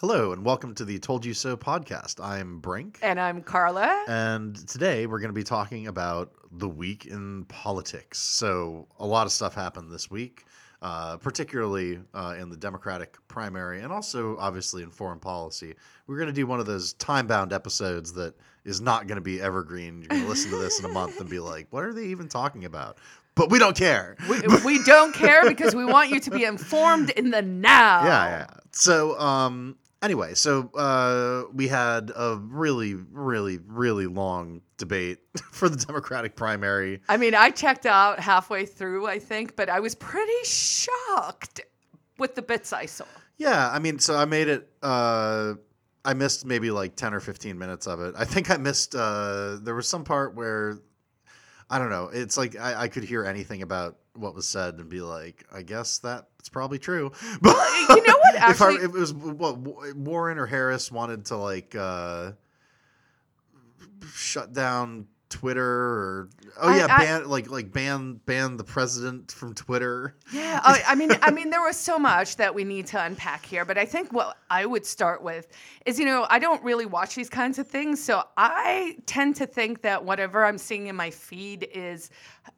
Hello, and welcome to the Told You So podcast. I'm Brink. And I'm Carla. And today we're going to be talking about the week in politics. So, a lot of stuff happened this week, uh, particularly uh, in the Democratic primary and also, obviously, in foreign policy. We're going to do one of those time bound episodes that is not going to be evergreen. You're going to listen to this in a month and be like, what are they even talking about? But we don't care. We, we don't care because we want you to be informed in the now. Yeah, yeah. So, um, anyway, so uh, we had a really, really, really long debate for the Democratic primary. I mean, I checked out halfway through, I think, but I was pretty shocked with the bits I saw. Yeah, I mean, so I made it. Uh, I missed maybe like ten or fifteen minutes of it. I think I missed. Uh, there was some part where I don't know. It's like I, I could hear anything about what was said and be like, I guess that's probably true. But you know what? Actually, if, I, if it was what Warren or Harris wanted to like uh, shut down Twitter or oh yeah, I, ban like like ban ban the president from Twitter. Yeah, I, I mean, I mean, there was so much that we need to unpack here, but I think what I would start with is, you know, I don't really watch these kinds of things, so I tend to think that whatever I'm seeing in my feed is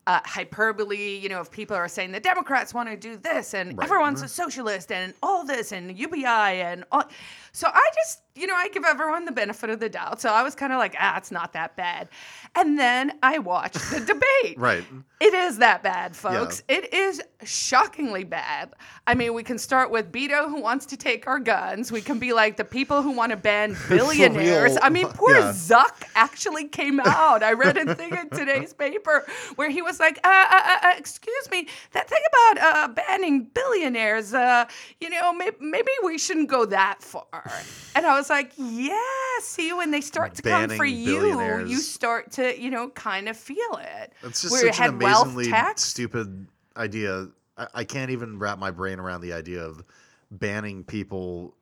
uh, hyperbole. You know, if people are saying the Democrats want to do this and Right. everyone's a socialist and all this and UBI and all, so I just, you know, I give everyone the benefit of the doubt. So I was kind of like, ah, it's not that bad, and then I watched the debate. Right. It is that bad, folks. It is shockingly bad. I mean, we can start with Beto who wants to take our guns. We can be like the people who want to ban billionaires. I mean, poor Yeah. Zuck actually came out. I read a thing in today's paper where he was like, uh, uh, uh, uh, excuse me, that thing about uh, banning billionaires, uh, you know, maybe, maybe we shouldn't go that far. And I was like, yeah, see, when they start to come for you, you start to, you know, kind of feel it. It's just Where it such an had wealth amazingly stupid idea. I, I can't even wrap my brain around the idea of banning people uh,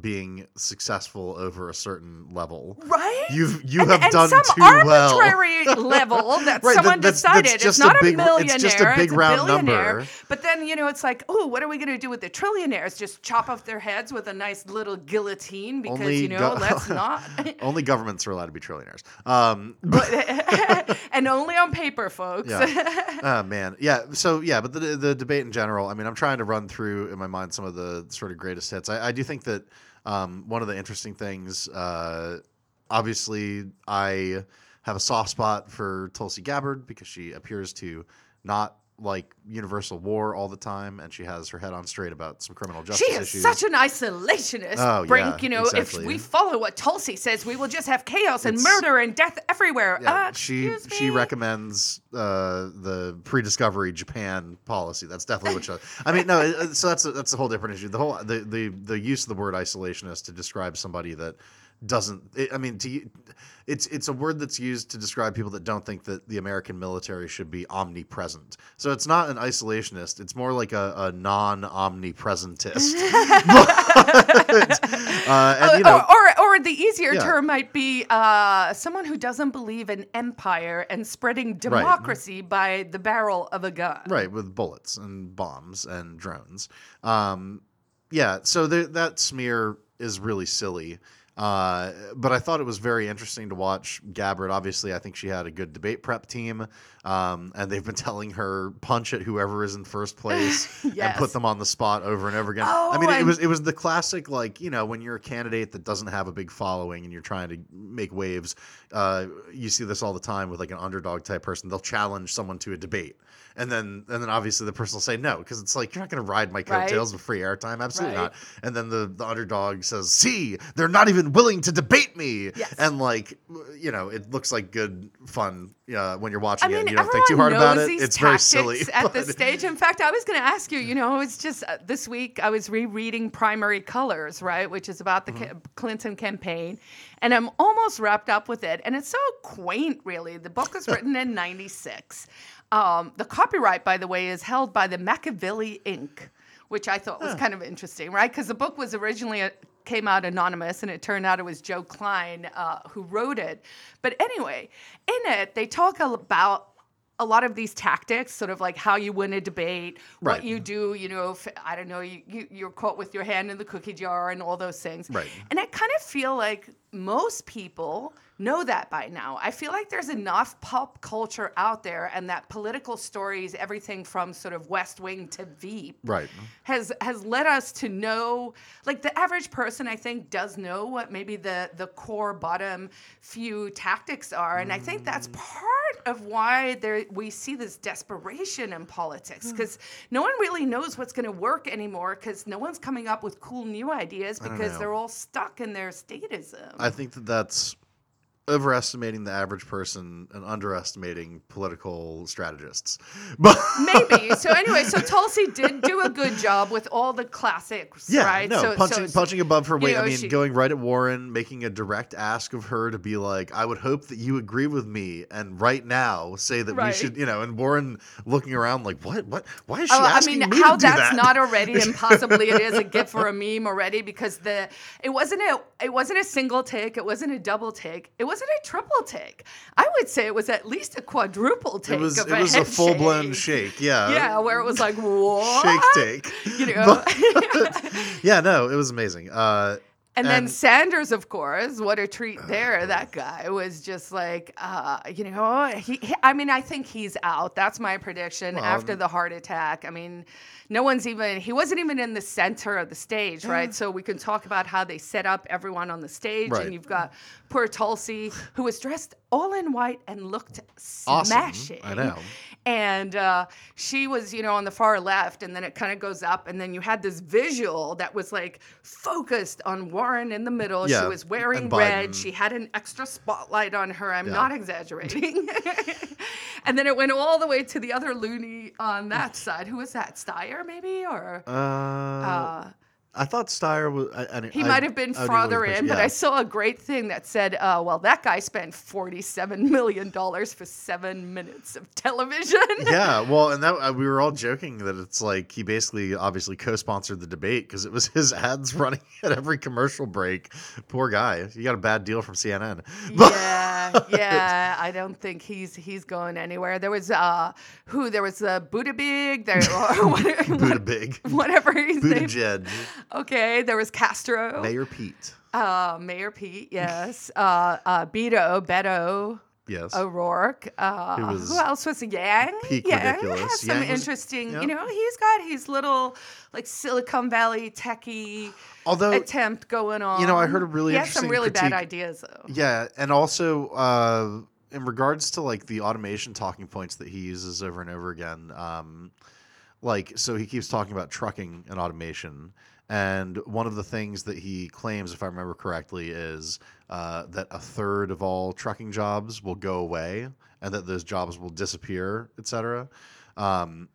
being successful over a certain level. Right? You've you and, have and done some too well. arbitrary level that Right, someone that- that's- decided. that's it's a not a, big- it's millionaire. just a big round billionaire. number. But then you know, it's like, oh, what are we going to do with the trillionaires? Just chop off their heads with a nice little guillotine because Only you know, go- let's not. Only governments are allowed to be trillionaires. Um, and only on paper, folks. Yeah. oh man, yeah. So yeah, but the the debate in general. I mean, I'm trying to run through in my mind some of the sort of greatest hits. I, I do think that um, one of the interesting things, uh, obviously, I have a soft spot for Tulsi Gabbard because she appears to not like universal war all the time, and she has her head on straight about some criminal justice She is issues. such an isolationist, Oh, Brink. yeah, you know, exactly. if we follow what Tulsi says, we will just have chaos and It's- murder and death everywhere. Yeah, Uh, she she recommends uh, the pre-discovery Japan policy. That's definitely what she. I mean, no. So that's a, that's a whole different issue. The whole the, the the use of the word isolationist to describe somebody that doesn't. It, I mean, to, it's it's a word that's used to describe people that don't think that the American military should be omnipresent. So it's not an isolationist. It's more like a, a non-omnipresentist. But, uh, and, you know, or, or, or the easier Yeah. term might be uh, someone who doesn't believe in empire and spreading democracy by the barrel of a gun. right with bullets and bombs and drones um yeah so the, that smear is really silly uh, but I thought it was very interesting to watch Gabbard. Obviously, I think she had a good debate prep team, um, and they've been telling her punch at whoever is in first place and put them on the spot over and over again. Oh, I mean, it and- was it was the classic like you know when you're a candidate that doesn't have a big following and you're trying to make waves. Uh, you see this all the time with like an underdog type person. They'll challenge someone to a debate, and then and then obviously the person will say no because it's like you're not going to ride my Right. coattails with free airtime. Absolutely Right. not. And then the the underdog says, "See, they're not even willing to debate me." Yes. And like you know, it looks like good fun uh, when you're watching I it. and you don't think too hard about it. It's very silly. at this stage. In fact, I was going to ask you. You know, it's just uh, this week I was rereading Primary Colors, right, which is about the Mm-hmm. Clinton campaign, and I'm almost wrapped up with it. And it's so quaint, really. The book was written in '96. Um, the copyright, by the way, is held by the Machiavelli Inc., which I thought was kind of interesting, right? Because the book was originally a, came out anonymous, and it turned out it was Joe Klein uh, who wrote it. But anyway, in it they talk about a lot of these tactics, sort of like how you win a debate, Right. what you do, you know, if, I don't know, you, you, you're caught with your hand in the cookie jar and all those things. Right. And I kind of feel like most people know that by now. I feel like there's enough pop culture out there and that political stories, everything from sort of West Wing to Veep, Right. has has led us to know like the average person I think does know what maybe the the core bottom few tactics are and I think that's mm. part of why there we see this desperation in politics hmm. because no one really knows what's going to work anymore because no one's coming up with cool new ideas because they're all stuck in their statism. I think that that's overestimating the average person and underestimating political strategists. But Maybe. So anyway, so Tulsi did do a good job with all the classics, yeah, right? no, so, punching so- punching above her weight. I mean, she- going right at Warren, making a direct ask of her to be like, "I would hope that you agree with me," and right now say that Right. we should, you know. And Warren looking around like, "What? What? Why is she Oh, I mean, me how to do that's that?" not already and possibly it is a gift or a meme already because the it wasn't a it wasn't a single take, it wasn't a double take, it wasn't a triple take. I would say it was at least a quadruple take. it was of it was a full blown shake. shake. Yeah. Yeah, where it was like what? Shake take. You know. Yeah, no, it was amazing. Uh, And then Sanders, of course, what a treat there. That guy was just like, uh, you know, he, he- I mean, I think he's out. That's my prediction Well, after the heart attack. I mean, no one's even, he wasn't even in the center of the stage, right? So we can talk about how they set up everyone on the stage. Right. And you've got poor Tulsi, who was dressed all in white and looked Awesome. smashing. I know. And uh, she was, you know, on the far left, and then it kind of goes up, and then you had this visual that was like focused on Warren in the middle. Yeah, She was wearing red. She had an extra spotlight on her. I'm Yeah. not exaggerating. and then it went all the way to the other loony on that side. Who was that? Steyer, maybe, or uh, uh, I thought Steyer was. I, I, he I- might have been farther in, picture- but. I saw a great thing that said, uh, "Well, that guy spent forty-seven million dollars for seven minutes of television." yeah, well, and that uh, we were all joking that it's like he basically obviously co-sponsored the debate because it was his ads running at every commercial break. Poor guy, he got a bad deal from CNN. yeah, yeah. I don't think he's he's going anywhere. There was uh who there was uh, Buttigieg, there or whatever, Buddha Big, whatever his Buddha name. Jed, Okay, there was Castro, Mayor Pete. uh, Mayor Pete, yes, uh, uh, Beto, Beto. Yes, O'Rourke. Uh, Who else was Yang? peak Yang ridiculous. has some Yang was- interesting. yeah. You know, he's got his little like Silicon Valley techie although attempt going on. you know, I heard a really interesting. he has some interesting really bad ideas though. Yeah, and also uh, in regards to like the automation talking points that he uses over and over again, um, like so he keeps talking about trucking and automation, and one of the things that he claims, if I remember correctly, is uh, that a third of all trucking jobs will go away, and that those jobs will disappear, etc. Um,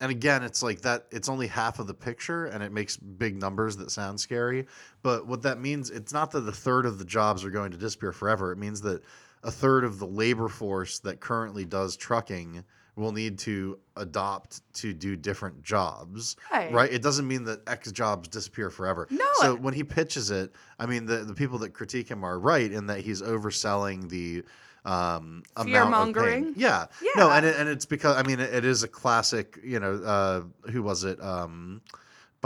and again, it's like that. It's only half of the picture, and it makes big numbers that sound scary. But what that means, it's not that a third of the jobs are going to disappear forever. It means that a third of the labor force that currently does trucking will need to adopt to do different jobs. Right. It doesn't mean that X jobs disappear forever. No, So when he pitches it, I mean, the, the people that critique him are right in that he's overselling the um, amount of pain. Fear-mongering? Yeah. No, and it, and it's because I mean it, it is a classic. You know, uh, who was it? Um,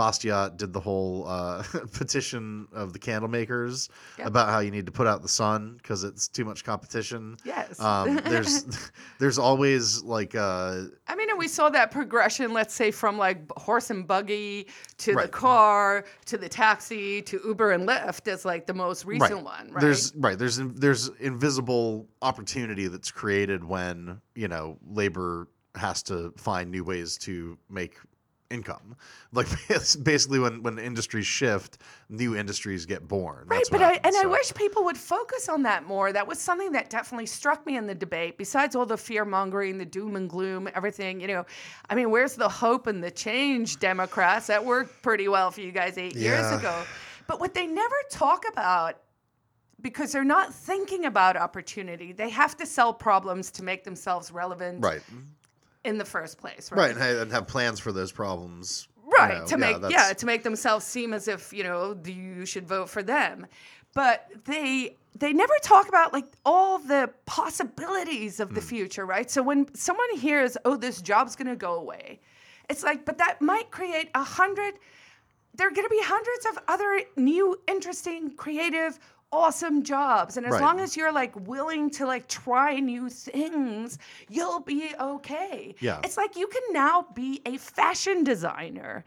Bastiat did the whole uh, petition of the candle makers Yep. about how you need to put out the sun because it's too much competition. Yes. Um, there's there's always like uh, I mean, and we saw that progression, let's say, from like horse and buggy to the car to the taxi to Uber and Lyft as like the most recent one, right? There's right. There's there's invisible opportunity that's created when you know labor has to find new ways to make income. Like basically when when industries shift, new industries get born. Right, but I, and I wish people would focus on that more. That was something that definitely struck me in the debate. Besides all the fear mongering, the doom and gloom, everything, you know, I mean, where's the hope and the change, Democrats? That worked pretty well for you guys eight years ago. But what they never talk about, because they're not thinking about opportunity, they have to sell problems to make themselves relevant right, in the first place, right, right? and have, plans for those problems. right know, to make yeah to make themselves seem as if you know you should vote for them but they they never talk about like all the possibilities of the hmm. future right so when someone hears oh this job's going to go away it's like but that might create a hundred there are going to be hundreds of other new interesting creative awesome jobs. And as Right. long as you're like willing to like try new things you'll be okay. Yeah. it's like you can now be a fashion designer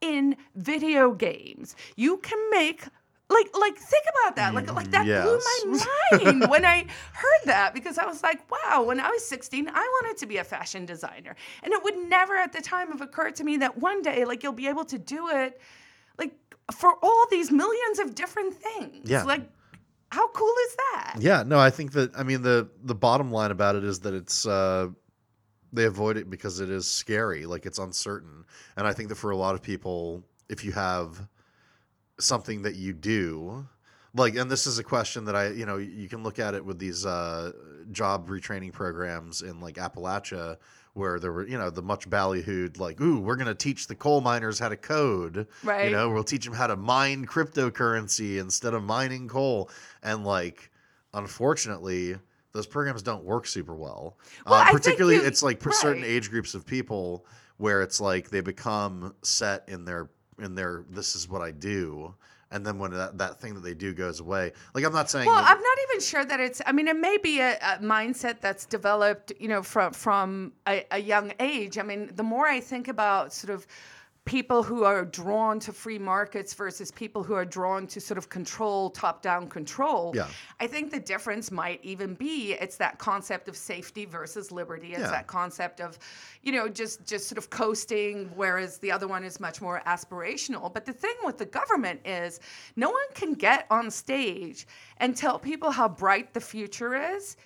in video games. You can make like like think about that. Like like that blew mm, my mind when i heard that because i was like wow when i was 16 i wanted to be a fashion designer. And it would never at the time have occurred to me that one day like you'll be able to do it like for all these millions of different things. Yeah. like how cool is that Yeah, no, I think that I mean the the bottom line about it is that it's uh they avoid it because it is scary, like it's uncertain. And I think that for a lot of people, if you have something that you do, like and this is a question that I, you know, you can look at it with these uh job retraining programs in like Appalachia where there were, you know, the much ballyhooed like, ooh, we're going to teach the coal miners how to code. Right. You know, we'll teach them how to mine cryptocurrency instead of mining coal. And like, unfortunately, those programs don't work super well. Well, uh, particularly, it's like for certain age groups of people where it's like they become set in their in their this is what I do. And then when that, that thing that they do goes away, like I'm not saying Well, that- I'm not even sure that it's. I mean, it may be a, a mindset that's developed, you know, from from a, a young age. I mean, the more I think about sort of people who are drawn to free markets versus people who are drawn to sort of control, top-down control. Yeah. I think the difference might even be it's that concept of safety versus liberty. It's Yeah. that concept of, you know, just just sort of coasting, whereas the other one is much more aspirational. But the thing with the government is no one can get on stage and tell people how bright the future is.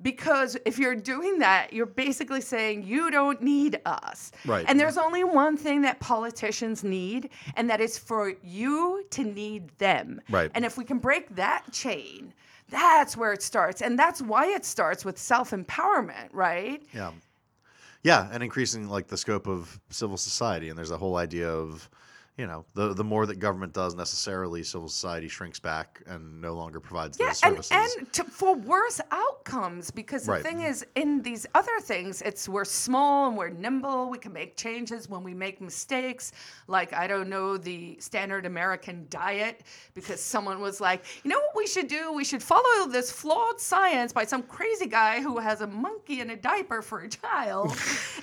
Because if you're doing that, you're basically saying you don't need us. Right. And there's only one thing that politicians need, and that is for you to need them. Right. And if we can break that chain, that's where it starts. And that's why it starts with self empowerment, right? Yeah. Yeah, and increasing like the scope of civil society, and there's a whole idea of, you know, the the more that government does, necessarily civil society shrinks back and no longer provides Yeah, those and, services. and to, for worse outcomes, because the Right. thing is, in these other things, it's we're small and we're nimble. We can make changes when we make mistakes. Like I don't know the standard American diet, because someone was like, you know what we should do? We should follow this flawed science by some crazy guy who has a monkey in a diaper for a child,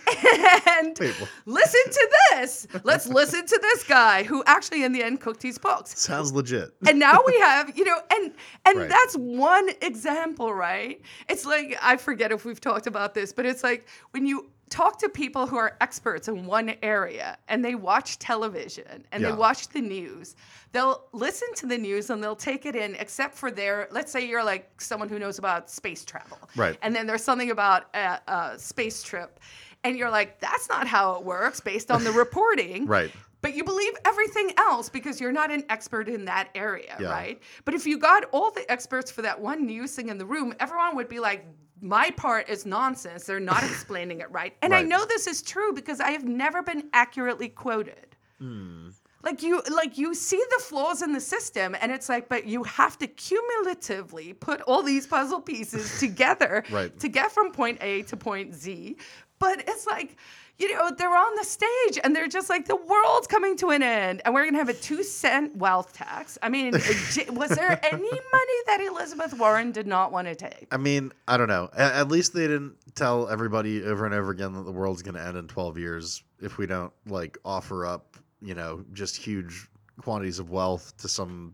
and Wait, what? listen to this. Let's listen to this guy who actually, in the end, cooked these books Sounds legit. and now we have you know and and Right. that's one example right it's like i forget if we've talked about this but it's like when you talk to people who are experts in one area and they watch television and Yeah. they watch the news they'll listen to the news and they'll take it in except for their let's say you're like someone who knows about space travel Right. and then there's something about a, a space trip and you're like that's not how it works based on the reporting Right. But you believe everything else because you're not an expert in that area, Yeah. right? But if you got all the experts for that one news thing in the room, everyone would be like, my part is nonsense. They're not explaining it right. And I know this is true because I have never been accurately quoted. Hmm. Like you like you see the flaws in the system and it's like but you have to cumulatively put all these puzzle pieces together Right. to get from point A to point Z. But it's like you know, they're on the stage and they're just like, the world's coming to an end and we're going to have a two cent wealth tax. I mean, was there any money that Elizabeth Warren did not want to take? I mean, I don't know. A- At least they didn't tell everybody over and over again that the world's going to end in 12 years if we don't like offer up, you know, just huge quantities of wealth to some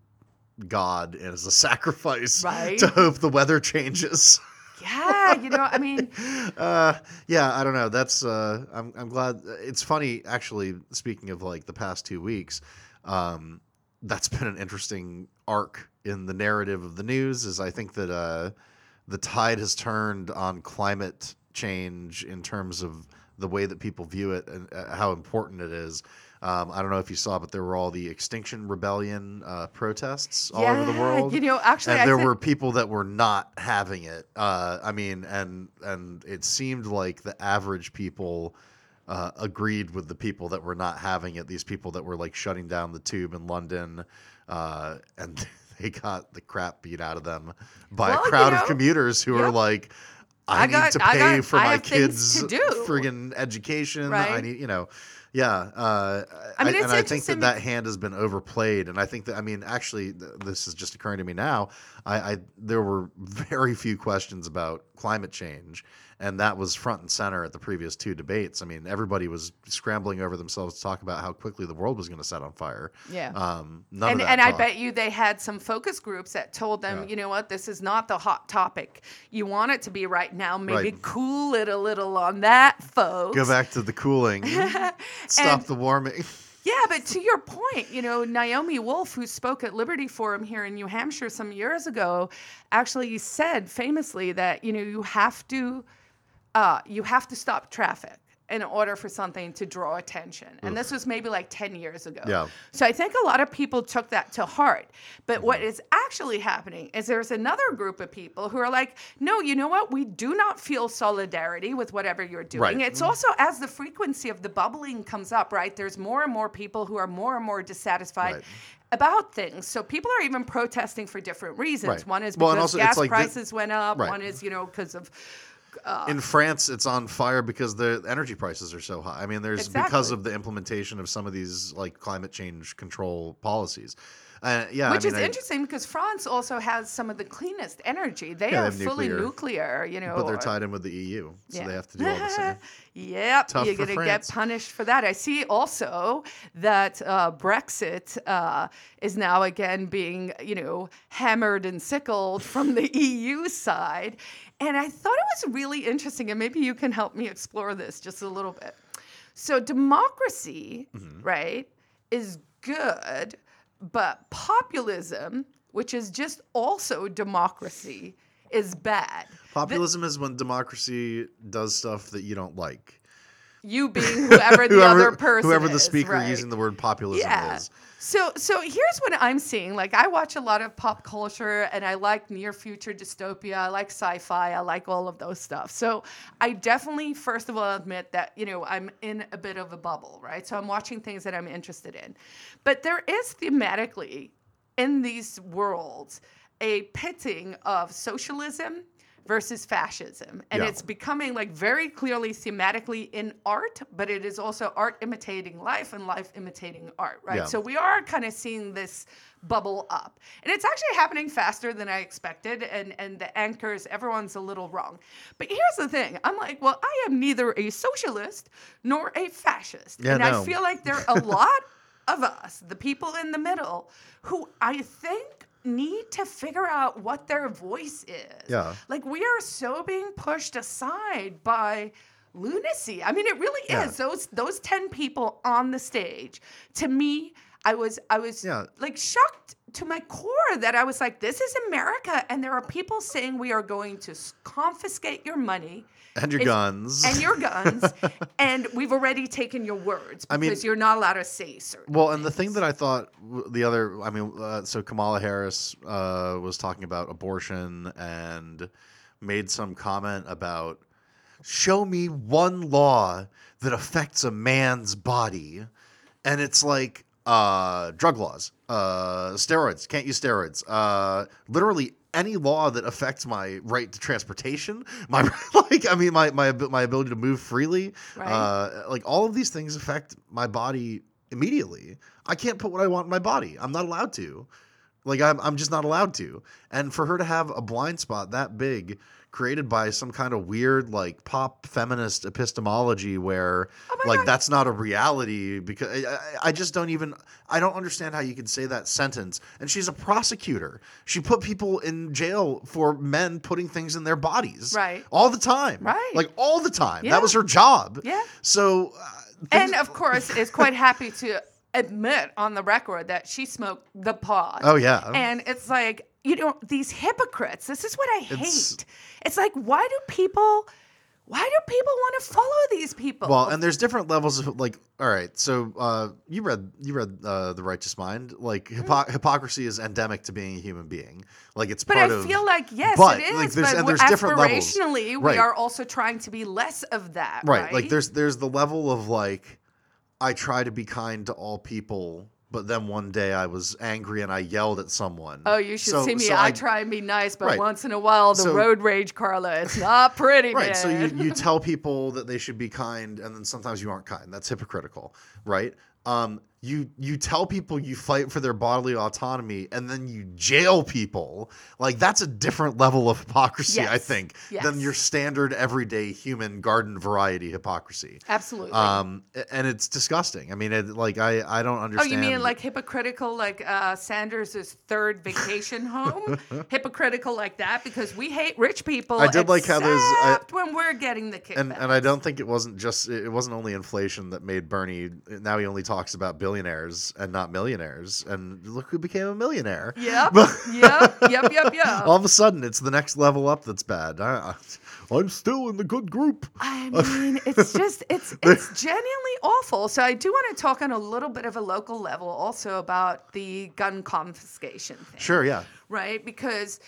god as a sacrifice Right. to hope the weather changes. Yeah, you know, I mean, uh, yeah, I don't know. That's uh, I'm I'm glad. It's funny actually. Speaking of like the past two weeks, um, that's been an interesting arc in the narrative of the news. Is I think that uh, the tide has turned on climate change in terms of the way that people view it and uh, how important it is. Um, I don't know if you saw, but there were all the Extinction Rebellion uh, protests all over the yeah, world You know, actually, and I there think, were people that were not having it. Uh, I mean, and and it seemed like the average people uh, agreed with the people that were not having it. These people that were like shutting down the tube in London, uh, and they got the crap beat out of them by Well, a you crowd know, of commuters who are like. I, I need got- to pay got- for I my kids' friggin' education. I need, you know, yeah. Uh, I mean, it's and I think that that hand has been overplayed. And I think that, I mean, actually, th- this is just occurring to me now. I, I there were very few questions about climate change, and that was front and center at the previous two debates. I mean, everybody was scrambling over themselves to talk about how quickly the world was going to set on fire. Yeah. Um, none and of that and I bet you they had some focus groups that told them, Yeah. you know what, this is not the hot topic. You want it to be right now. Maybe Right. cool it a little on that, folks. Go back to the cooling. Stop And- the warming. Yeah, but to your point, you know, Naomi Wolf, who spoke at Liberty Forum here in New Hampshire some years ago, actually said famously that you know you have to uh, you have to stop traffic in order for something to draw attention. And this was maybe like 10 years ago. Yeah. So I think a lot of people took that to heart. But Mm-hmm. what is actually happening is there's another group of people who are like, no, you know what? We do not feel solidarity with whatever you're doing. Right. It's also as the frequency of the bubbling comes up, right? There's more and more people who are more and more dissatisfied. Right. About things, so people are even protesting for different reasons. Right. One is Well, because also gas like the- prices went up. Right. One is, you know, because of in France, it's on fire because the energy prices are so high. I mean, there's because of the implementation of some of these like climate change control policies. Uh, yeah, Which I mean, is I- interesting because France also has some of the cleanest energy. They Yeah, are have fully nuclear. nuclear, you know. but they're tied in with the EU, so Yeah. they have to do all the same. yep, Tough you're gonna get punished for that. I see also that uh, Brexit uh, is now again being, you know, hammered and sickled from the EU side, and I thought it was really interesting, and maybe you can help me explore this just a little bit. So democracy, Mm-hmm. right, is good, but populism, which is just also democracy, is bad. Populism is when democracy does stuff that you don't like. You being whoever the other person whoever the is, speaker right? using the word populism yeah. is. So so here's what I'm seeing. Like I watch a lot of pop culture and I like near future dystopia. I like sci-fi. I like all of those stuff. So I definitely first of all admit that, you know, I'm in a bit of a bubble, right? So I'm watching things that I'm interested in. But there is thematically in these worlds a pitting of socialism versus fascism and Yeah. it's becoming like very clearly thematically in art but it is also art imitating life and life imitating art right Yeah. so we are kind of seeing this bubble up and it's actually happening faster than i expected and and the anchors everyone's a little wrong but here's the thing i'm like well i am neither a socialist nor a fascist Yeah, and no. i feel like there are a lot of us the people in the middle who i think need to figure out what their voice is Yeah. like we are so being pushed aside by lunacy. I mean, it really Yeah. is. Those those ten people on the stage. To me, I was I was Yeah. like shocked to my core that I was like, this is America, and there are people saying we are going to confiscate your money. And your guns. And your guns, and we've already taken your words I mean- because you're not allowed to say certain. Well, and the thing that I thought the other, I mean, uh, so Kamala Harris uh, was talking about abortion and made some comment about show me one law that affects a man's body. And it's like uh, drug laws, uh, steroids, can't use steroids, uh, literally any law that affects my right to transportation, my like, I mean, my my my ability to move freely, Right. uh, like all of these things affect my body immediately. I can't put what I want in my body. I'm not allowed to. Like I'm I'm just not allowed to. And for her to have a blind spot that big created by some kind of weird like pop feminist epistemology where Oh like God. that's not a reality because I, I- just don't even I don't understand how you can say that sentence. And she's a prosecutor. She put people in jail for men putting things in their bodies. Right. All the time. Right. Like all the time. Yeah. That was her job. Yeah. So uh, and of course, is quite happy to admit on the record that she smoked the pod. Oh yeah. And it's like, you know, these hypocrites, this is what I hate. It's- It's, like, why do people why do people want to follow these people? Well, and there's different levels of like. All right, so uh, you read you read uh, the Righteous Mind. Like hypo- hypocrisy is endemic to being a human being. Like it's but part I of. feel like yes, but, it is. like, there's- but and there's different levels. aspirationally, Right. we are also trying to be less of that. right, Right. like there's there's the level of like, I try to be kind to all people, but then one day I was angry and I yelled at someone. Oh, you should So- see me. so I, try and be nice, but Right. once in a while, the So- road rage, Carla, it's not pretty, Right. So you, you tell people that they should be kind, and then sometimes you aren't kind. That's hypocritical, right? Um, you you tell people you fight for their bodily autonomy, and then you jail people. Like that's a different level of hypocrisy, I think, Yes. than your standard everyday human garden variety hypocrisy. Absolutely. Um, and it's disgusting. I mean, it, like I I don't understand Oh, you mean like hypocritical, like uh, Sanders' third vacation home? hypocritical like that because we hate rich people. I did like how there's- I- when we're getting the kickback. and and I don't think it wasn't just it wasn't only inflation that made Bernie now he only talks about billionaires and not millionaires and look who became a millionaire. Yep. Yep. Yep. Yep. Yep. All of a sudden it's the next level up that's bad. I, I'm still in the good group. I mean, it's just it's it's genuinely awful. So I do want to talk on a little bit of a local level also about the gun confiscation thing. Sure, yeah. right? Because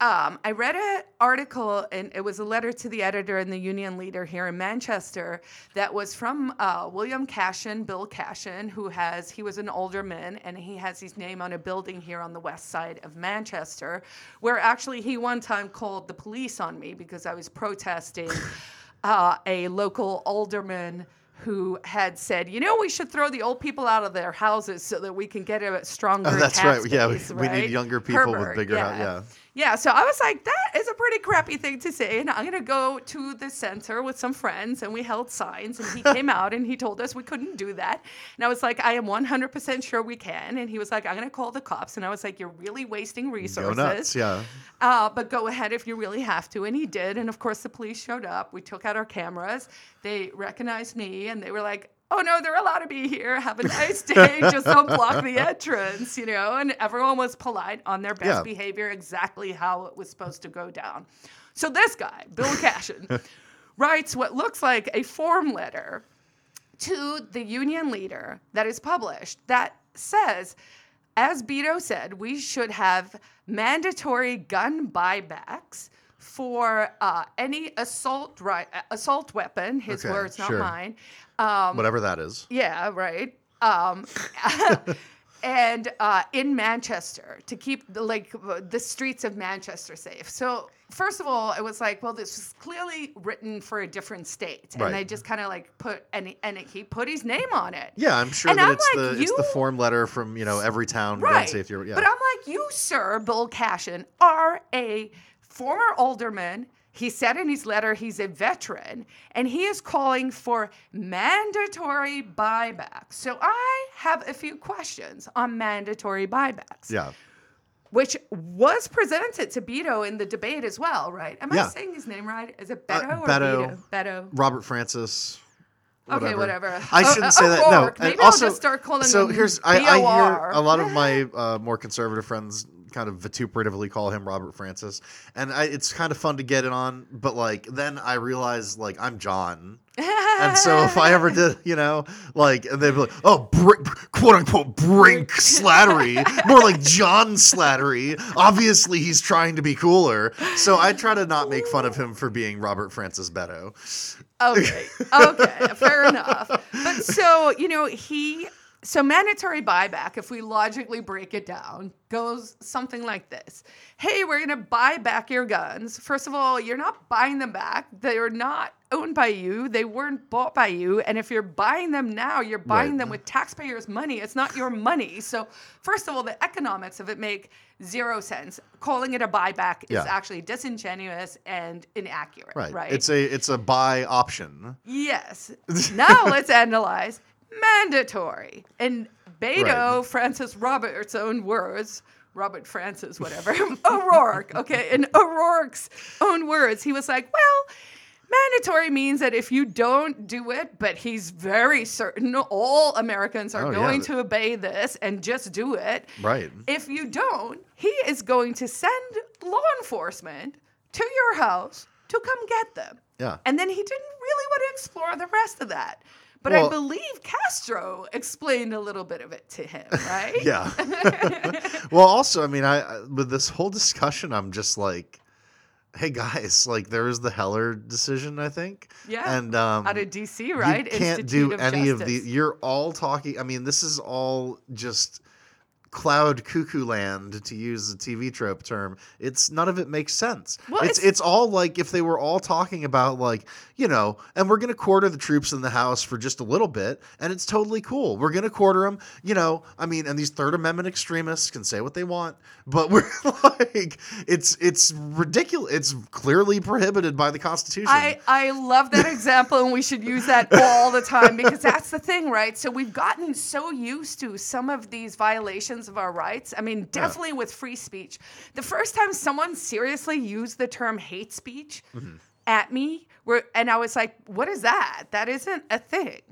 um, I read an article, and it was a letter to the editor and the union leader here in Manchester that was from uh, William Cashin, Bill Cashin, who has, he was an alderman, and he has his name on a building here on the west side of Manchester, where actually he one time called the police on me because I was protesting uh, a local alderman who had said, you know, we should throw the old people out of their houses so that we can get a stronger Oh, that's right. Yeah, we- base, we need younger people with Herbert, bigger hou- yeah. Yeah, so I was like, that is a pretty crappy thing to say. And I'm going to go to the center with some friends, and we held signs. And he came out and he told us we couldn't do that. And I was like, I am 100% sure we can. And he was like, I'm going to call the cops. And I was like, you're really wasting Go resources. nuts, yeah. Uh, but go ahead if you really have to. And he did. And of course, the police showed up. We took out our cameras. They recognized me and they were like, oh no, they're allowed to be here. Have a nice day. Just don't block the entrance, you know? And everyone was polite on their best Yeah. behavior, exactly how it was supposed to go down. So this guy, Bill Cashin, writes what looks like a form letter to the union leader that is published that says, as Beto said, we should have mandatory gun buybacks for uh, any assault ri- uh, assault weapon. His Okay, words, not sure. mine. Um, Whatever that is. yeah, right. Um, and uh, in Manchester to keep the, like the streets of Manchester safe. So first of all, it was like, well, this was clearly written for a different state, and Right. they just kind of like put and and he put his name on it. Yeah, I'm sure And that I'm it's like, the it's the form letter from, you know, every town Right. Yeah. But I'm like, you, sir, Bill Cashin, are a former alderman. He said in his letter he's a veteran, and he is calling for mandatory buybacks. So I have a few questions on mandatory buybacks, yeah. which was presented to Beto in the debate as well, right? Am Yeah. I saying his name right? Is it Uh, Beto or Beto. Beto? Robert Francis. Okay, whatever. I Oh, shouldn't uh, say that. No, and Maybe also, I'll just start calling so here's I, I hear a lot of my uh, more conservative friends kind of vituperatively call him Robert Francis, and I, it's kind of fun to get it on. But like then I realize like I'm John, and so if I ever did, you know, like they'd be like, oh, Br- quote unquote Brink Slattery, more like John Slattery. Obviously, he's trying to be cooler, so I try to not make fun of him for being Robert Francis Beto. Okay. Okay. Fair enough. But so, you know, he so mandatory buyback, if we logically break it down, goes something like this. Hey, we're gonna buy back your guns. First of all, you're not buying them back. They're not owned by you. They weren't bought by you. And if you're buying them now, you're buying Right. them with taxpayers' money. It's not your money. So first of all, the economics of it make zero sense. Calling it a buyback is Yeah. actually disingenuous and inaccurate. Right. Right. It's a it's a buy option. Yes. now let's analyze mandatory. And Beto, Right. Francis Robert's own words, Robert Francis, whatever, O'Rourke, okay, in O'Rourke's own words, he was like, well, mandatory means that if you don't do it, but he's very certain all Americans are Oh, yeah. going to obey this and just do it. Right. If you don't, he is going to send law enforcement to your house to come get them. Yeah. And then he didn't really want to explore the rest of that. But Well- I believe Castro explained a little bit of it to him, right? Yeah. well, also, I mean, I with this whole discussion, I'm just like, hey guys, like there was the Heller decision, I think. Yeah. And um, Out of DC, right? You can't Institute do of any of the. You're all talking. I mean, this is all just cloud cuckoo land to use a TV trope term. It's none of it makes sense. Well, it's, it's- it's all like if they were all talking about like you know, and we're gonna quarter the troops in the house for just a little bit, and it's totally cool. We're gonna quarter them. You know, I mean, and these Third Amendment extremists can say what they want, but we're like, it's it's ridiculous. It's clearly prohibited by the Constitution. I, I love that example, and we should use that all the time because that's the thing, right? So we've gotten so used to some of these violations of our rights. I mean, definitely with free speech. The first time someone seriously used the term hate speech Mm-hmm. at me, where, and I was like, what is that? That isn't a thing.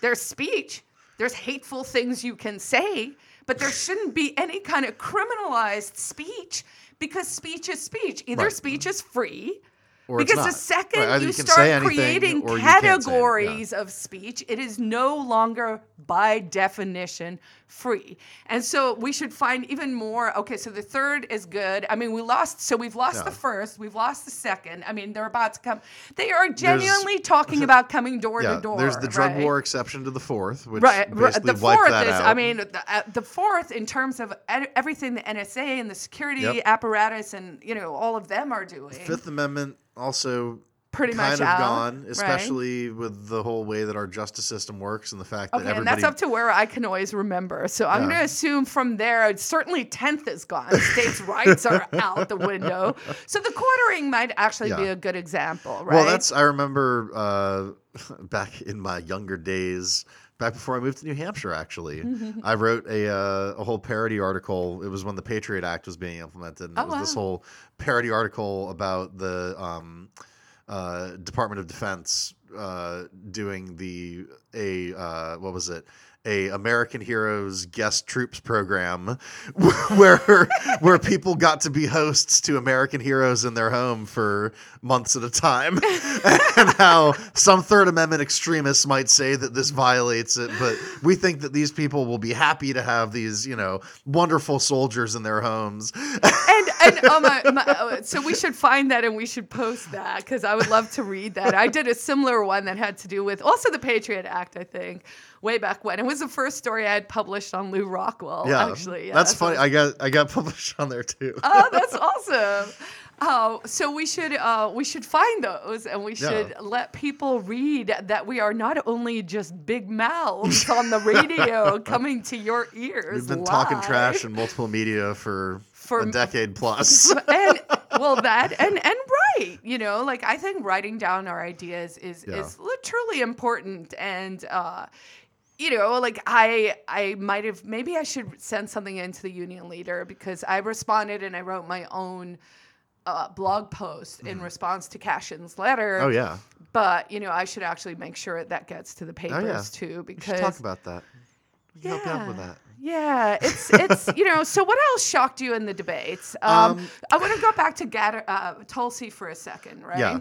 There's speech, there's hateful things you can say, but there shouldn't be any kind of criminalized speech because speech is speech. Either Right. speech is free. Or because the second Right, you you start anything creating or you can't say it, yeah. categories of speech, it is no longer by definition free. And so we should find even more. Okay, so the third is good. I mean, we lost, so we've lost the first, we've lost the second. I mean, they're about to come. They are genuinely talking about coming door yeah, to door. there's the drug right? war exception to the fourth, which Right, basically the fourth that is. out. I mean, the, uh, the fourth in terms of ed- everything the NSA and the security Yep. apparatus and you know all of them are doing. Fifth Amendment also Pretty kind much of out, gone, right? especially with the whole way that our justice system works and the fact that Okay, and that's up to where I can always remember. So I'm Yeah. going to assume from there, certainly 10th is gone. States' rights are out the window. So the quartering might actually be a good example, right? Well, that's I remember uh, back in my younger days, back before I moved to New Hampshire. Actually, I wrote a uh, a whole parody article. It was when the Patriot Act was being implemented. And Oh, it was this whole parody article about the um, uh, Department of Defense uh, doing the a uh, what was it? A American Heroes guest troops program, where where people got to be hosts to American heroes in their home for months at a time, and how some Third Amendment extremists might say that this violates it, but we think that these people will be happy to have these, you know, wonderful soldiers in their homes. and and oh my, my, oh, so we should find that and we should post that because I would love to read that. I did a similar one that had to do with also the Patriot Act, I think, way back when. It was the first story I had published on Lew Rockwell. yeah, actually, yeah, that's funny. I got I got published on there too. oh, that's awesome. Oh, so we should uh, we should find those and we should Yeah. let people read that we are not only just big mouths on the radio coming to your ears. We've been talking trash in multiple media for, For- a decade plus. and well that and and right you know like i think writing down our ideas is Yeah. is truly important and uh you know like i i might have maybe i should send something into the union leader because i responded and i wrote my own uh, blog post in response to cashin's letter Mm-hmm. oh yeah, but you know i should actually make sure that gets to the papers oh yeah. too because talk about that. We can help you out with that. yeah, it's it's you know. So what else shocked you in the debates? Um, Um, I want to go back to Gat- uh, Tulsi for a second, right? Yeah.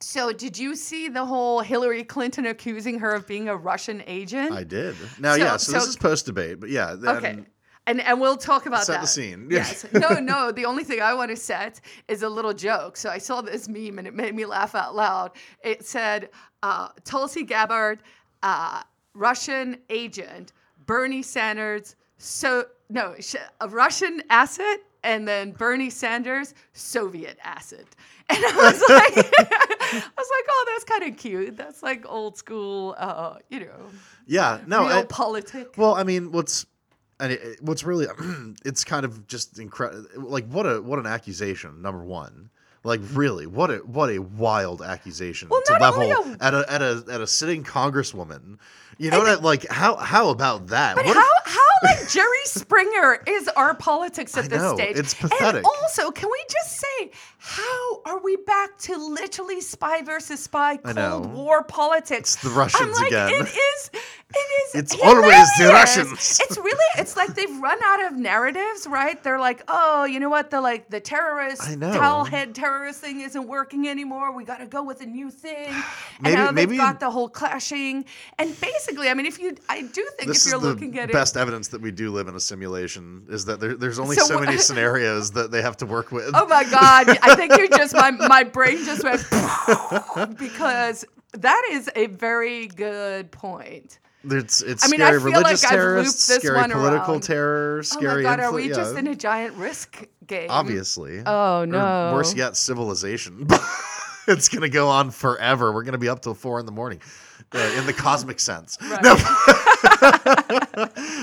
So did you see the whole Hillary Clinton accusing her of being a Russian agent? I did. Now, So- yeah. So, this is post debate, but yeah. Okay. And, and we'll talk about Set that. the scene. Yes. No, no. The only thing I want to set is a little joke. So I saw this meme and it made me laugh out loud. It said, uh, Tulsi Gabbard, uh, Russian agent, Bernie Sanders, so no, a Russian asset, and then Bernie Sanders, Soviet asset. And I was like, I was like, oh, that's kind of cute. That's like old school, uh, you know, Yeah. No. real I- politic. Well, I mean, what's and it, it- what's really it's kind of just incredible. Like what a what an accusation. Number one, like really, what a what a wild accusation Well, to level a- at a at a at a sitting congresswoman. You know what? I, like how how about that? But What how, if- how like Jerry Springer is our politics at I this know, stage? it's And pathetic. also, can we just say, how are we back to literally spy versus spy Cold. War politics? It's the Russians like, again. It is. It is. It's always the. Russians. It's really. It's like they've run out of narratives, right? They're like, oh, you know what? The like the terrorist I know. towel head terrorist thing isn't working anymore. We got to go with a new thing. Maybe- and now maybe- they've got the whole clashing. And basically, I mean, if you, I do think if you're looking at the best evidence that we do live in a simulation. Is that there, there's only So so, many scenarios that they have to work with. Oh my God! I think you're just my my brain just went because that is a very good point. It's it's I mean, I scary feel like religious I've looped terrorists, this scary one political around. terror, Oh my God! Are influ- we just in a giant risk game? obviously? Oh Or no! worse yet, civilization. it's gonna go on forever. We're gonna be up till four in the morning, uh, in the cosmic sense. Right. No,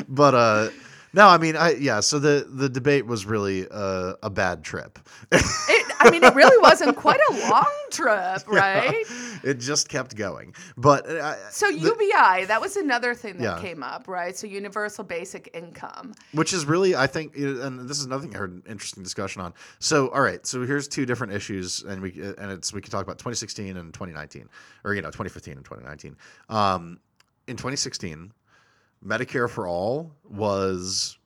but uh, no, I mean, I yeah. So the the debate was really uh, a bad trip. It, I mean, it really wasn't quite a long trip, right? it just kept going. But uh, So the- UBI, that was another thing that Yeah. came up, right? So universal basic income. which is really i think and this is another thing i heard an interesting discussion on so all right so here's two different issues and we and it's we can talk about 2016 and 2019 or you know 2015 and 2019 um, in 2016 medicare for all was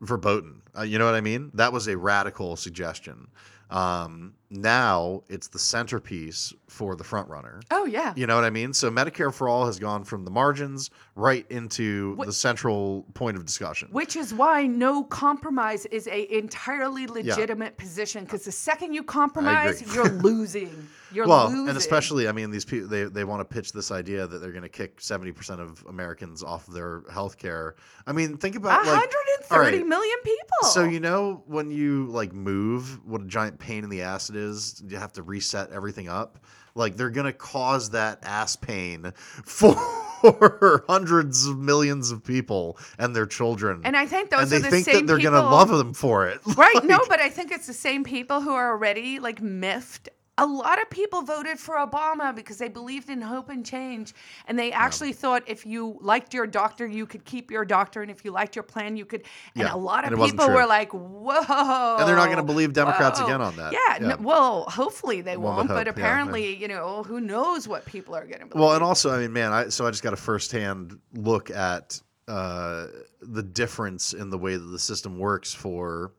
verboten. Uh, you know what i mean? That was a radical suggestion um, now it's the centerpiece for the front runner Oh yeah. you know what I mean? So Medicare for all has gone from the margins right into Wh- the central point of discussion. Which is why no compromise is a entirely legitimate position because the second you compromise, you're losing. You're well, losing. and especially, I mean, these people they, they want to pitch this idea that they're going to kick seventy percent of Americans off their health care. I mean, think about like 130 all right, million people. So you know when you like move, what a giant pain in the ass it is. You have to reset everything up. Like they're gonna cause that ass pain for hundreds of millions of people and their children. and I think those and are they the think same that they're people. gonna love them for it. Right. no, but I think it's the same people who are already like miffed. A lot of people voted for Obama because they believed in hope and change. And they actually thought if you liked your doctor, you could keep your doctor. And if you liked your plan, you could. And Yeah, a lot of and it wasn't people were like, whoa. And they're not gonna believe Democrats whoa." again on that. Yeah. Yeah. No, well, hopefully they won't. But yeah, apparently, you know, who knows what people are going to believe. Well, and also, I mean, man, I so I just got a firsthand look at uh, the difference in the way that the system works for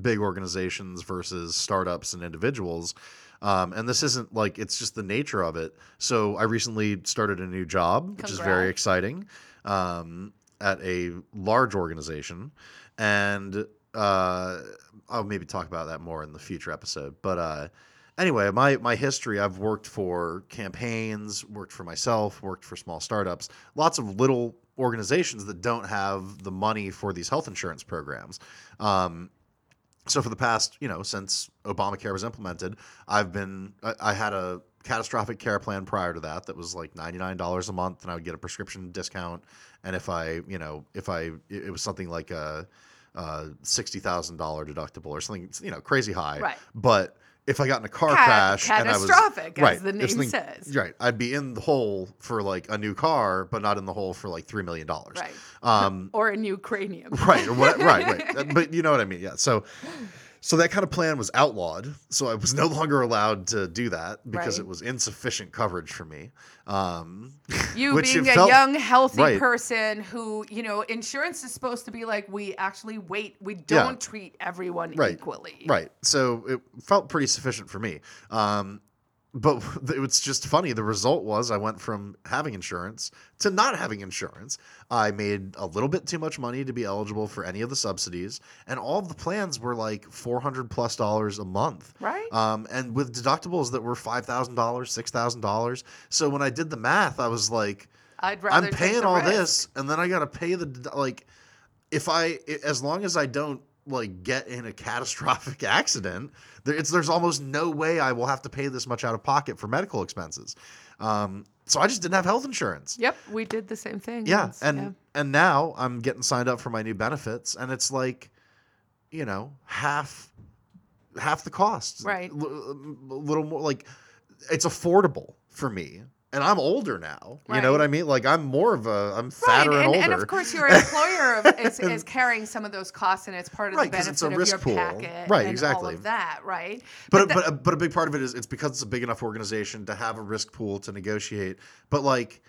big organizations versus startups and individuals. Um, and this isn't like it's just the nature of it. So I recently started a new job, which is very exciting, um, at a large organization, and uh, I'll maybe talk about that more in the future episode. But uh, anyway, my my history, I've worked for campaigns, worked for myself, worked for small startups, lots of little organizations that don't have the money for these health insurance programs. Um, so for the past, you know, since Obamacare was implemented, I've been I, I had a catastrophic care plan prior to that that was like $99 a month and I would get a prescription discount and if I, you know, if I it it was something like a, uh $60,000 deductible or something, you know, crazy high. Right. But if I got in a car Cat- crash and I was catastrophic, as right, the if name something- says. right, I'd be in the hole for like a new car, but not in the hole for like three million dollars. Right. Um, or in Ukrainian. right or what right right Uh, but you know what i mean yeah so so that kind of plan was outlawed so i was no longer allowed to do that because Right. it was insufficient coverage for me um You being a felt- young, healthy right. person who, you know, insurance is supposed to be like we actually wait, we don't treat everyone Right. equally. right so it felt pretty sufficient for me um but it was just funny. The result was I went from having insurance to not having insurance. I made a little bit too much money to be eligible for any of the subsidies, and all of the plans were like four hundred plus dollars a month. Right? Um, and with deductibles that were five thousand dollars, six thousand dollars. So when I did the math, I was like, I'd rather I'm paying all risk. this, and then I got to pay the like. If I, i- as long as I don't like get in a catastrophic accident, there, it's there's almost no way I will have to pay this much out of pocket for medical expenses. Um, so I just didn't have health insurance. Yep, we did the same thing. Yeah, once, and yeah. and now I'm getting signed up for my new benefits, and it's like, you know, half half the cost. Right. L- a little more like it's affordable for me. And I'm older now. You know what I mean? Like I'm more of a I'm Right, fatter and, and, older. and of course your employer of- is, is carrying some of those costs, and it's part of Right, the benefit it's a of risk your pool. packet, Right, exactly. of that, right? but that- but but a big part of it is it's because it's a big enough organization to have a risk pool to negotiate. But like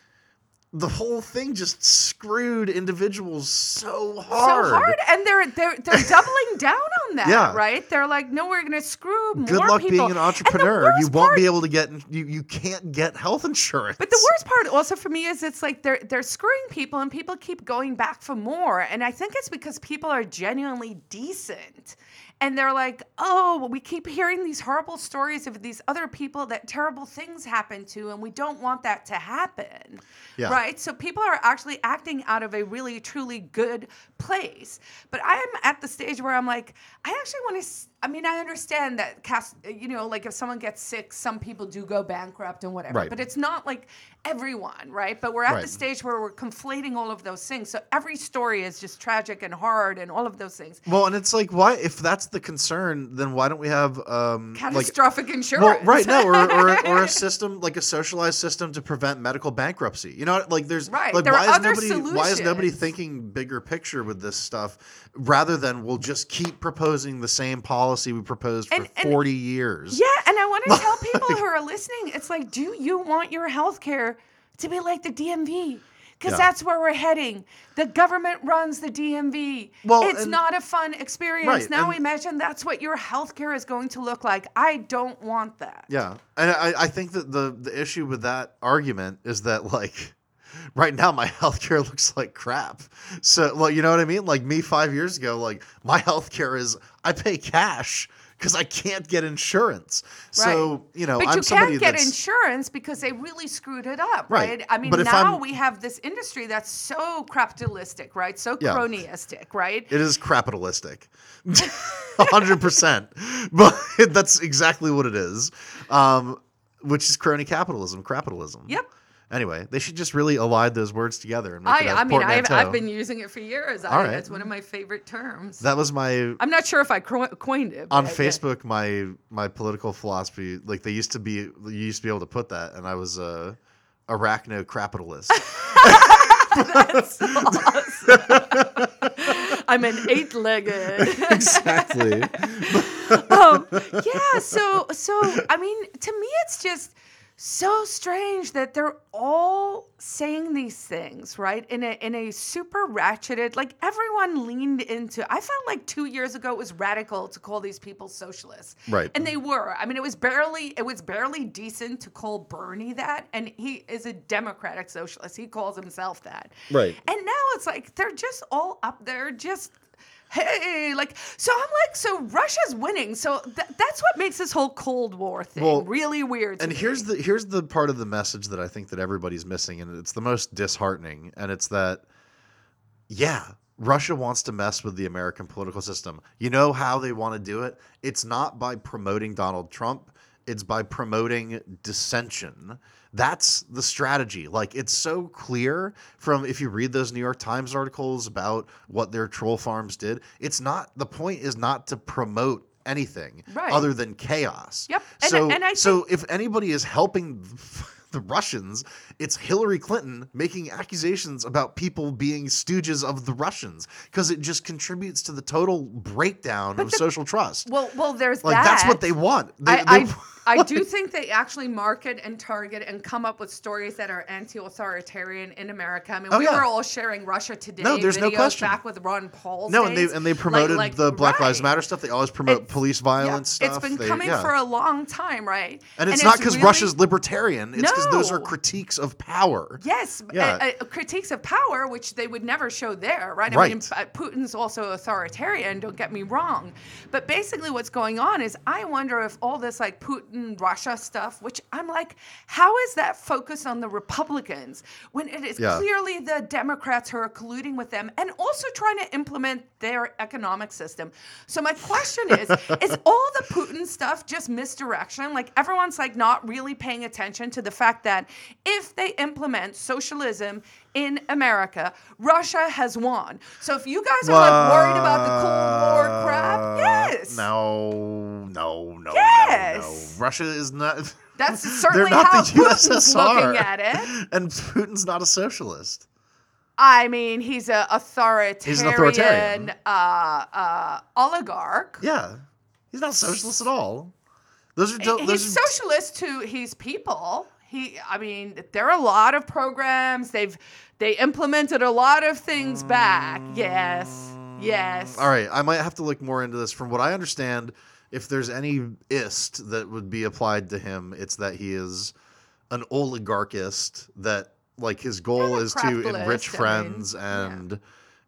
the whole thing just screwed individuals so hard. So hard, and they're they're they're doubling down on that, Yeah. right? They're like, no, we're going to screw more Good luck people. being an entrepreneur. You won't part- be able to get you you can't get health insurance. But the worst part also for me is it's like they're they're screwing people and people keep going back for more. And I think it's because people are genuinely decent. And they're like, oh, we keep hearing these horrible stories of these other people that terrible things happen to, and we don't want that to happen. Yeah. Right? So people are actually acting out of a really, truly good place. But I am at the stage where I'm like, I actually want to. I mean, I understand that, cast, you know, like if someone gets sick, some people do go bankrupt and whatever. Right. But it's not like everyone, right? But we're at Right. the stage where we're conflating all of those things. So every story is just tragic and hard and all of those things. well, and it's like, why? If that's the concern, then why don't we have um like Catastrophic insurance. well, right no, or, or or a system like a socialized system to prevent medical bankruptcy. You know, like there's Right, like there why is nobody why is nobody thinking bigger picture with this stuff rather than we'll just keep proposing the same policy we proposed for And- and- forty years. Yeah, and I want to tell people who are listening, it's like, do you want your health care to be like the DMV? Because Yeah. that's where we're heading. The government runs the DMV. Well, it's and- not a fun experience. Right, now imagine that's what your health care is going to look like. I don't want that. Yeah, and I, I think that the the issue with that argument is that like right now my healthcare looks like crap. So well, you know what I mean? Like me five years ago, like my healthcare is I pay cash because I can't get insurance. So you know, But I'm you somebody can't get that's insurance because they really screwed it up, Right. right? I mean, But now we have this industry that's so capitalistic, right? So Yeah. cronyistic, right? it is capitalistic, hundred percent. But that's exactly what it is, um, which is crony capitalism, capitalism. Yep. Anyway, they should just really align those words together and make I, it a I mean, I've. I've been using it for years. I, All right. It's one of my favorite terms. That was my I'm not sure if I coined it. on I- Facebook, my my political philosophy, like they used to be, you used to be able to put that, and I was a arachno capitalist. That's awesome. I'm an eight-legged. exactly. um, yeah. So, so I mean, to me, it's just so strange that they're all saying these things, right? In a in a super ratcheted, like everyone leaned into. I felt like two years ago it was radical to call these people socialists, Right. And they were. I mean, it was barely it was barely decent to call Bernie that, and he is a democratic socialist. He calls himself that, Right. And now it's like they're just all up there, just hey, like so. I'm like, so Russia's winning. So th- that's what makes this whole Cold War thing Well, really weird. And me. here's the here's the part of the message that I think that everybody's missing, and it's the most disheartening, and it's that, yeah, Russia wants to mess with the American political system. You know how they want to do it? It's not by promoting Donald Trump. It's by promoting dissension. That's the strategy. Like it's so clear from if you read those New York Times articles about what their troll farms did. It's not the point is not to promote anything Right. other than chaos. Yep. So and I so if anybody is helping the Russians, it's Hillary Clinton making accusations about people being stooges of the Russians because it just contributes to the total breakdown of the- social trust. well, well, there's like that. that's what they want. They, I, they- I, I do think they actually market and target and come up with stories that are anti-authoritarian in America. I mean, Oh, we yeah. were all sharing Russia Today No, there's no question. back with Ron Paul. no, and they and they promoted the Black Lives Matter stuff. They always promote It's- police violence yeah, stuff. It's been They- coming yeah. for a long time, right? and it's not because really- Russia's libertarian. It's because those are critiques of power. Yes, Yeah. uh, uh, critiques of power, which they would never show there, right? I mean, Right. uh, Putin's also authoritarian. Don't get me wrong, but basically, what's going on is I wonder if all this like Putin Russia stuff, which I'm like, how is that focused on the Republicans when it is Yeah. clearly the Democrats who are colluding with them and also trying to implement their economic system? So my question is: Is all the Putin stuff just misdirection? Like everyone's like not really paying attention to the fact that if they implement socialism in America, Russia has won. So if you guys are like worried about the Cold War crap, yes, No, no, no, no, Yes. no. Russia is not. that's certainly not how the Putin's looking at it. And Putin's not a socialist. I mean, he's a authoritarian, He's an authoritarian. Uh, uh, oligarch. Yeah, he's not socialist at all. Those are do- He's those are, socialist to his people. He, I mean, there are a lot of programs. They've they implemented a lot of things back. Mm. Yes, yes. All right, I might have to look more into this. From what I understand, if there's any ist that would be applied to him, it's that he is an oligarchist that like his goal is to enrich capitalist, I mean, friends yeah. and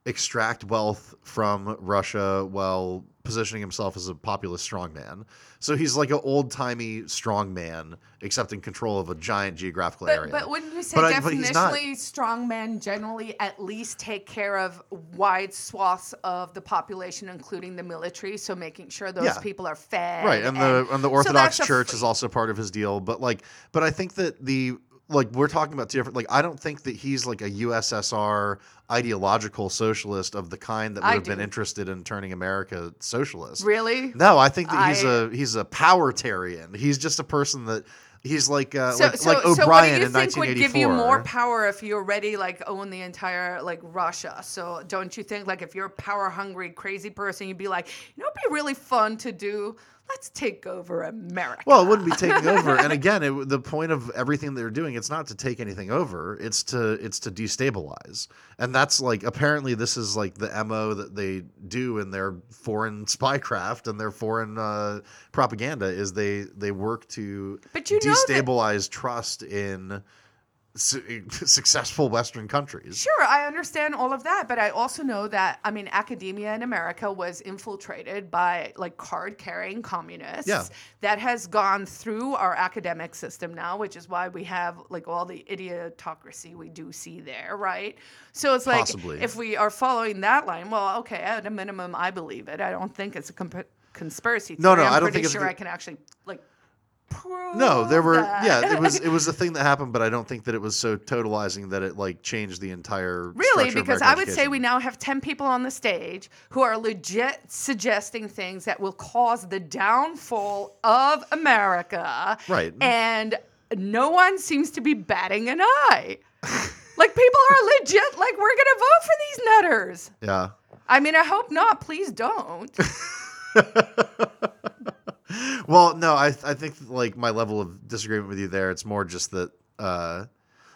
extract wealth from Russia while positioning himself as a populist strongman. So he's like an old-timey strongman except in control of a giant geographical But, area. but wouldn't you say But I- but he's not. definitionally strong generally at least take care of wide swaths of the population, including the military? So making sure those Yeah. people are fed. right and the and the orthodox a church is also part of his deal but like but i think that the like we're talking about two different like i don't think that he's like a ussr ideological socialist of the kind that would I have been interested in turning america socialist Really? no i think that he's a he's a powertarian he's just a person that he's like uh, So, like, so, like so what do o'brien you in think would 1984 give you more power if you already like own the entire like Russia? So don't you think like if you're a power hungry crazy person, you'd be like, you know, it'd be really fun to do. Let's take over America. Well, it wouldn't be taking over. And again, it, the point of everything they're doing, it's not to take anything over. It's to it's to destabilize. And that's like apparently this is like the mo that they do in their foreign spycraft and their foreign uh, propaganda is they they work to But you know that- destabilize trust in su- successful Western countries. Sure, I understand all of that, but I also know that I mean academia in America was infiltrated by like card-carrying communists. Yeah. That has gone through our academic system now, which is why we have like all the idiotocracy we do see there, right? So it's like Possibly. if we are following that line, well, okay, at a minimum, I believe it. I don't think it's a comp- conspiracy. No, theory. no, I'm I don't pretty think it's sure co- I can actually like. Prove No, there were that. yeah, it was it was a thing that happened, but I don't think that it was so totalizing that it like changed the entire Really, because I would say we now have 10 people on the stage who are legit suggesting things that will cause the downfall of America. Right. And no one seems to be batting an eye. like, people are legit, like, we're going to vote for these nutters. Yeah. I mean, I hope not. Please don't. Well, no, I I think like my level of disagreement with you there, it's more just that uh,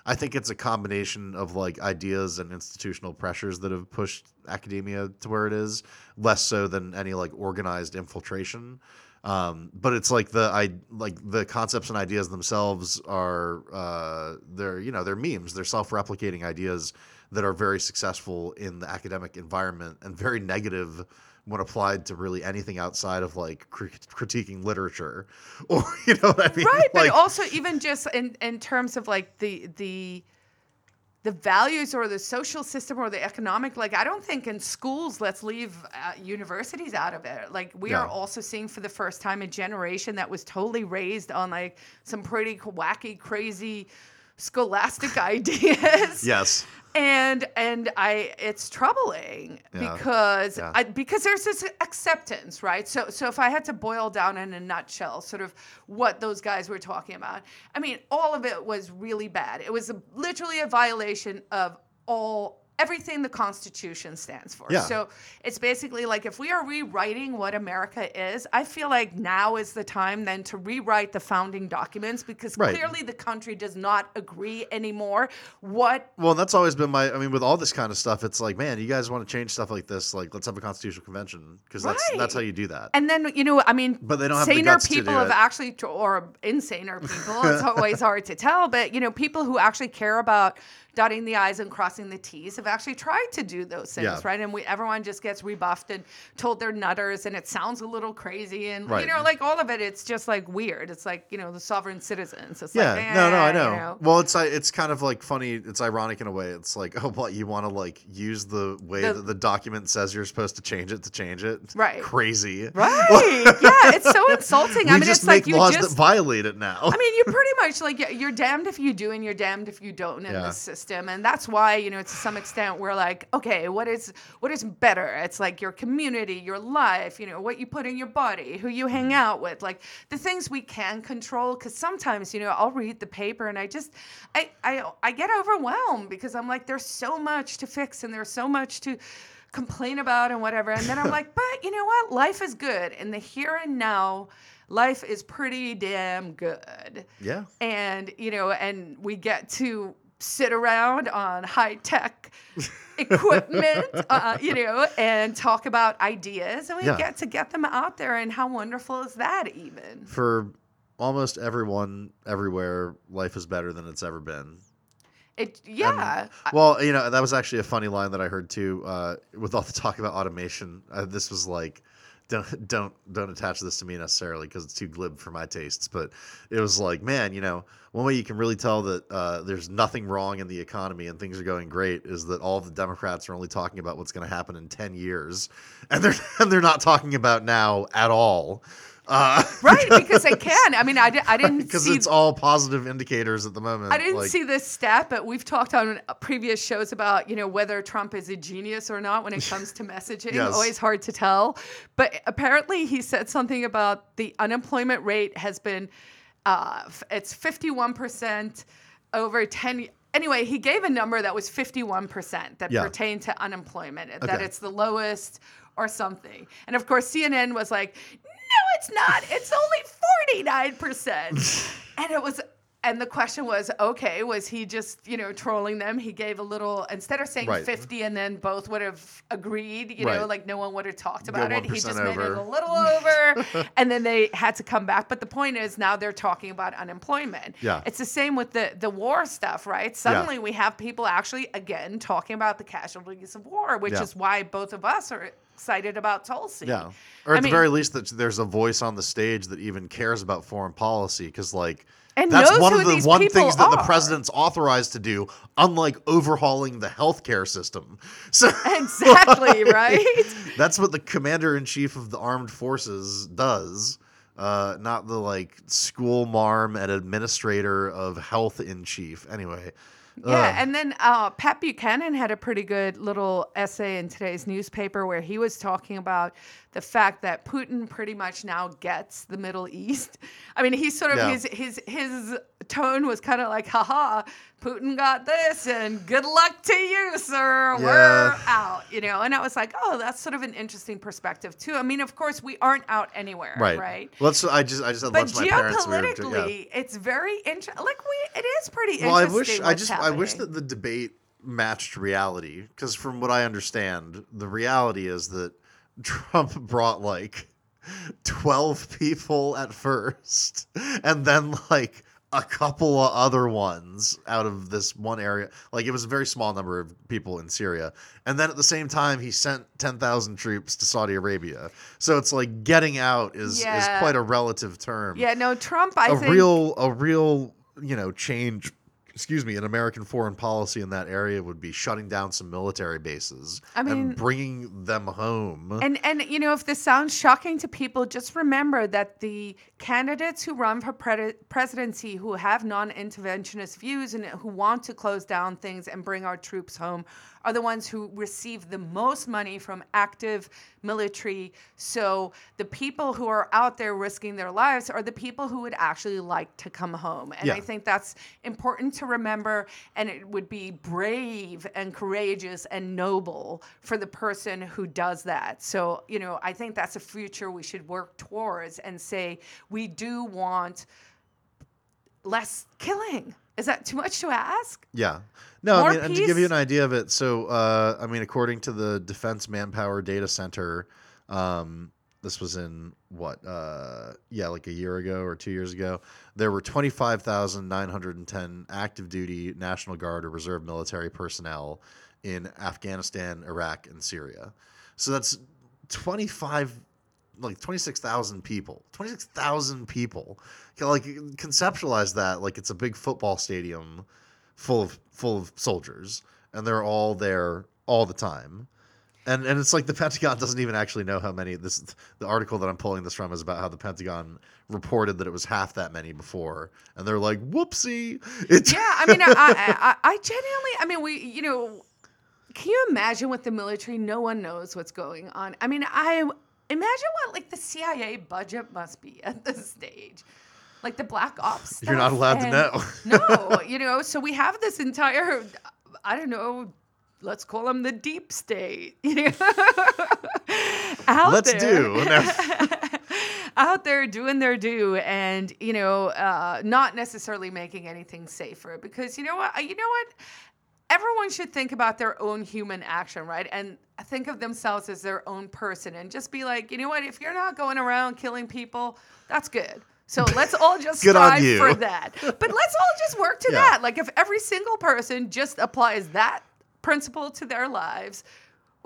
I think it's a combination of like ideas and institutional pressures that have pushed academia to where it is, less so than any like organized infiltration. Um, but it's like the I like the concepts and ideas themselves are uh, they're you know they're memes, they're self-replicating ideas that are very successful in the academic environment and very negative when applied to really anything outside of like cri- critiquing literature or you know what I mean? right but also even just in, in terms of like the the the values or the social system or the economic like i don't think in schools let's leave uh, universities out of it like we are also seeing for the first time a generation that was totally raised on like some pretty wacky crazy scholastic ideas yes. And and I it's troubling Yeah. because Yeah. I, because there's this acceptance, right? So so if I had to boil down in a nutshell, sort of what those guys were talking about, I mean, all of it was really bad. It was a, literally a violation of all everything the Constitution stands for. Yeah. So it's basically like if we are rewriting what America is, I feel like now is the time then to rewrite the founding documents because Right. clearly the country does not agree anymore. What Well, that's always been my. I mean, with all this kind of stuff, it's like, man, you guys want to change stuff like this? Like, let's have a constitutional convention because that's that's how you do that. And then you know, I mean, But they don't have the saner to people have it. actually, or insaner people. it's always hard to tell, but you know, people who actually care about dotting the i's and crossing the t's have actually tried to do those things, Yeah. right? And we everyone just gets rebuffed and told they're nutters, and it sounds a little crazy, and Right. you know, like all of it, it's just like weird. It's like you know, the sovereign citizens. It's yeah, like, no, no, I eh, know. you know. Well, it's like it's kind of like funny. It's ironic in a way. It's like, oh, what you want to like use the way The- that the document says you're supposed to change it to change it? Right. Crazy. Right? yeah, it's so insulting. We I mean, just it's make like you laws just that violate it now. I mean, you're pretty much like you're damned if you do and you're damned if you don't in Yeah. this system, and that's why you know to some extent we're like, okay, what is what is better? It's like your community, your life, you know, what you put in your body, who you hang mm-hmm. out with, like the things we can control. Because sometimes you know I'll read the paper and I just I I I get overwhelmed because I'm like, there's so much to fix and there's so much to complain about and whatever. And then I'm like, but you know what? Life is good. In the here and now, life is pretty damn good. Yeah. And, you know, and we get to sit around on high tech equipment, uh, you know, and talk about ideas. And we Yeah. get to get them out there. And how wonderful is that, even? For almost everyone, everywhere, life is better than it's ever been. It, yeah. Well, you know, that was actually a funny line that I heard too. Uh, with all the talk about automation, uh, this was like, don't don't don't attach this to me necessarily because it's too glib for my tastes. But it was like, man, you know, one way you can really tell that uh, there's nothing wrong in the economy and things are going great is that all the Democrats are only talking about what's going to happen in ten years, and they're and they're not talking about now at all. Uh, right, because they can. I mean, I, di- I didn't because see it's all positive indicators at the moment. I didn't like- see this stat, but we've talked on previous shows about you know whether Trump is a genius or not when it comes to messaging. Yes. Always hard to tell. But apparently, he said something about the unemployment rate has been uh, it's fifty one percent over ten. Anyway, he gave a number that was fifty one percent that Yeah. pertained to unemployment. That it's the lowest or something. And of course, CNN was like, "No, it's not. It's only forty nine percent." And it was, and the question was, okay, was he just, you know, trolling them? He gave a little, instead of saying Right. 50 and then both would have agreed, you know, like no one would have talked about it. He 1% just made it a little over. and then they had to come back. But the point is now they're talking about unemployment. Yeah. It's the same with the, the war stuff, right? Suddenly we have people actually, again, talking about the casualties of war, which Yeah. is why both of us are excited about Tulsi. Yeah. Or I at the mean- very least, that there's a voice on the stage that even cares about foreign policy. Because, like, And that's one of the one things that the president's authorized to do, unlike overhauling the healthcare system. So, Exactly, right? that's what the commander in chief of the armed forces does. Uh, not the like school marm and administrator of health in chief. Anyway, Yeah, Ugh. and then uh, Pat Buchanan had a pretty good little essay in today's newspaper where he was talking about the fact that Putin pretty much now gets the Middle East. I mean, he's sort of Yeah. his his his tone was kind of like, "Haha, Putin got this, and good luck to you, sir. We're out." You know, and I was like, "Oh, that's sort of an interesting perspective too." I mean, of course, we aren't out anywhere, right, right? Let's. I just. I just had But lunch with my parents. we were- yeah. geopolitically, it's very interesting. Like we, it is pretty Well, I interesting. wish I just I wish that the debate matched reality because from what I understand, the reality is that Trump brought like 12 people at first and then like a couple of other ones out of this one area. Like it was a very small number of people in Syria. And then at the same time he sent 10,000 troops to Saudi Arabia. So it's like getting out is Yeah. is quite a relative term Yeah, no, Trump. I a think real a real you know change excuse me an american foreign policy in that area would be shutting down some military bases I mean- and bringing them home. And and you know, if this sounds shocking to people, just remember that the candidates who run for pre- presidency who have non-interventionist views and who want to close down things and bring our troops home are the ones who receive the most money from active military. So the people who are out there risking their lives are the people who would actually like to come home. And Yeah. I think that's important to remember and it would be brave and courageous and noble for the person who does that. So, you know, I think that's a future we should work towards and say we do want less killing. Is that too much to ask? yeah. No More i mean and to give you an idea of it so uh, i mean according to the defense manpower data center um, this was in what uh, yeah like a year ago or two years ago there were 25910 active duty national guard or reserve military personnel in afghanistan iraq and syria. So that's 25 like 26,000 people 26,000 people like conceptualize that like it's a big football stadium full of full of soldiers and they're all there all the time and and it's like the Pentagon doesn't even actually know how many. This the article that I'm pulling this from is about how the Pentagon reported that it was half that many before, and they're like, "Whoopsie!" It's Yeah, I mean, I, I, I genuinely, I mean, we, you know, can you imagine with the military? No one knows what's going on. I mean, I imagine what like the CIA budget must be at this stage, like the black ops. You're not allowed to know. no, you know, so we have this entire, I don't know, let's call them the deep state. out Let's there, do. No. out there doing their due, and you know, uh, not necessarily making anything safer. Because you know what, you know what, everyone should think about their own human action, right? And think of themselves as their own person, and just be like, you know what, if you're not going around killing people, that's good. So let's all just strive for that. But let's all just work to Yeah. that. Like if every single person just applies that principle to their lives,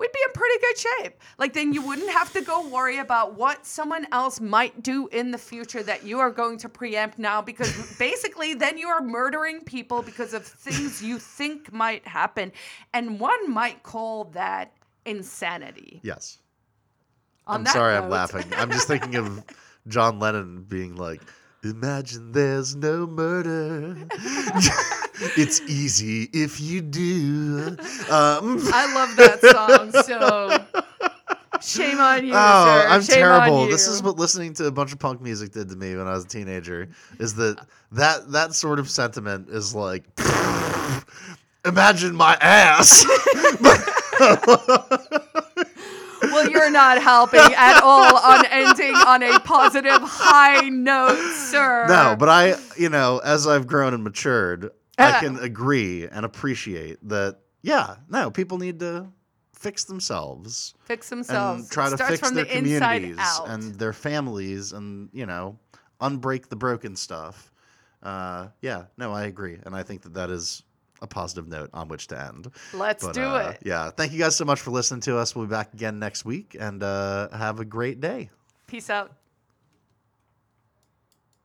we'd be in pretty good shape. Like then you wouldn't have to go worry about what someone else might do in the future that you are going to preempt now because basically then you are murdering people because of things you think might happen. And one might call that insanity. Yes. On I'm sorry I'm laughing. I'm just thinking of John Lennon being like, Imagine there's no murder. it's easy if you do. Um, I love that song so shame on you. oh, sir. I'm Shame terrible. This is what listening to a bunch of punk music did to me when I was a teenager. Is that that that sort of sentiment is like, imagine my ass. Well, you're not helping at all on ending on a positive high note, sir. No, but I, you know, as I've grown and matured, I Uh. can agree and appreciate that. Yeah, no, people need to fix themselves fix themselves. and try to starts fix from their the communities and their families, and you know, unbreak the broken stuff. Uh, yeah, no, I agree, and I think that that is a positive note on which to end. Let's But, do uh, it. Yeah, thank you guys so much for listening to us. We'll be back again next week, and uh, have a great day. Peace out.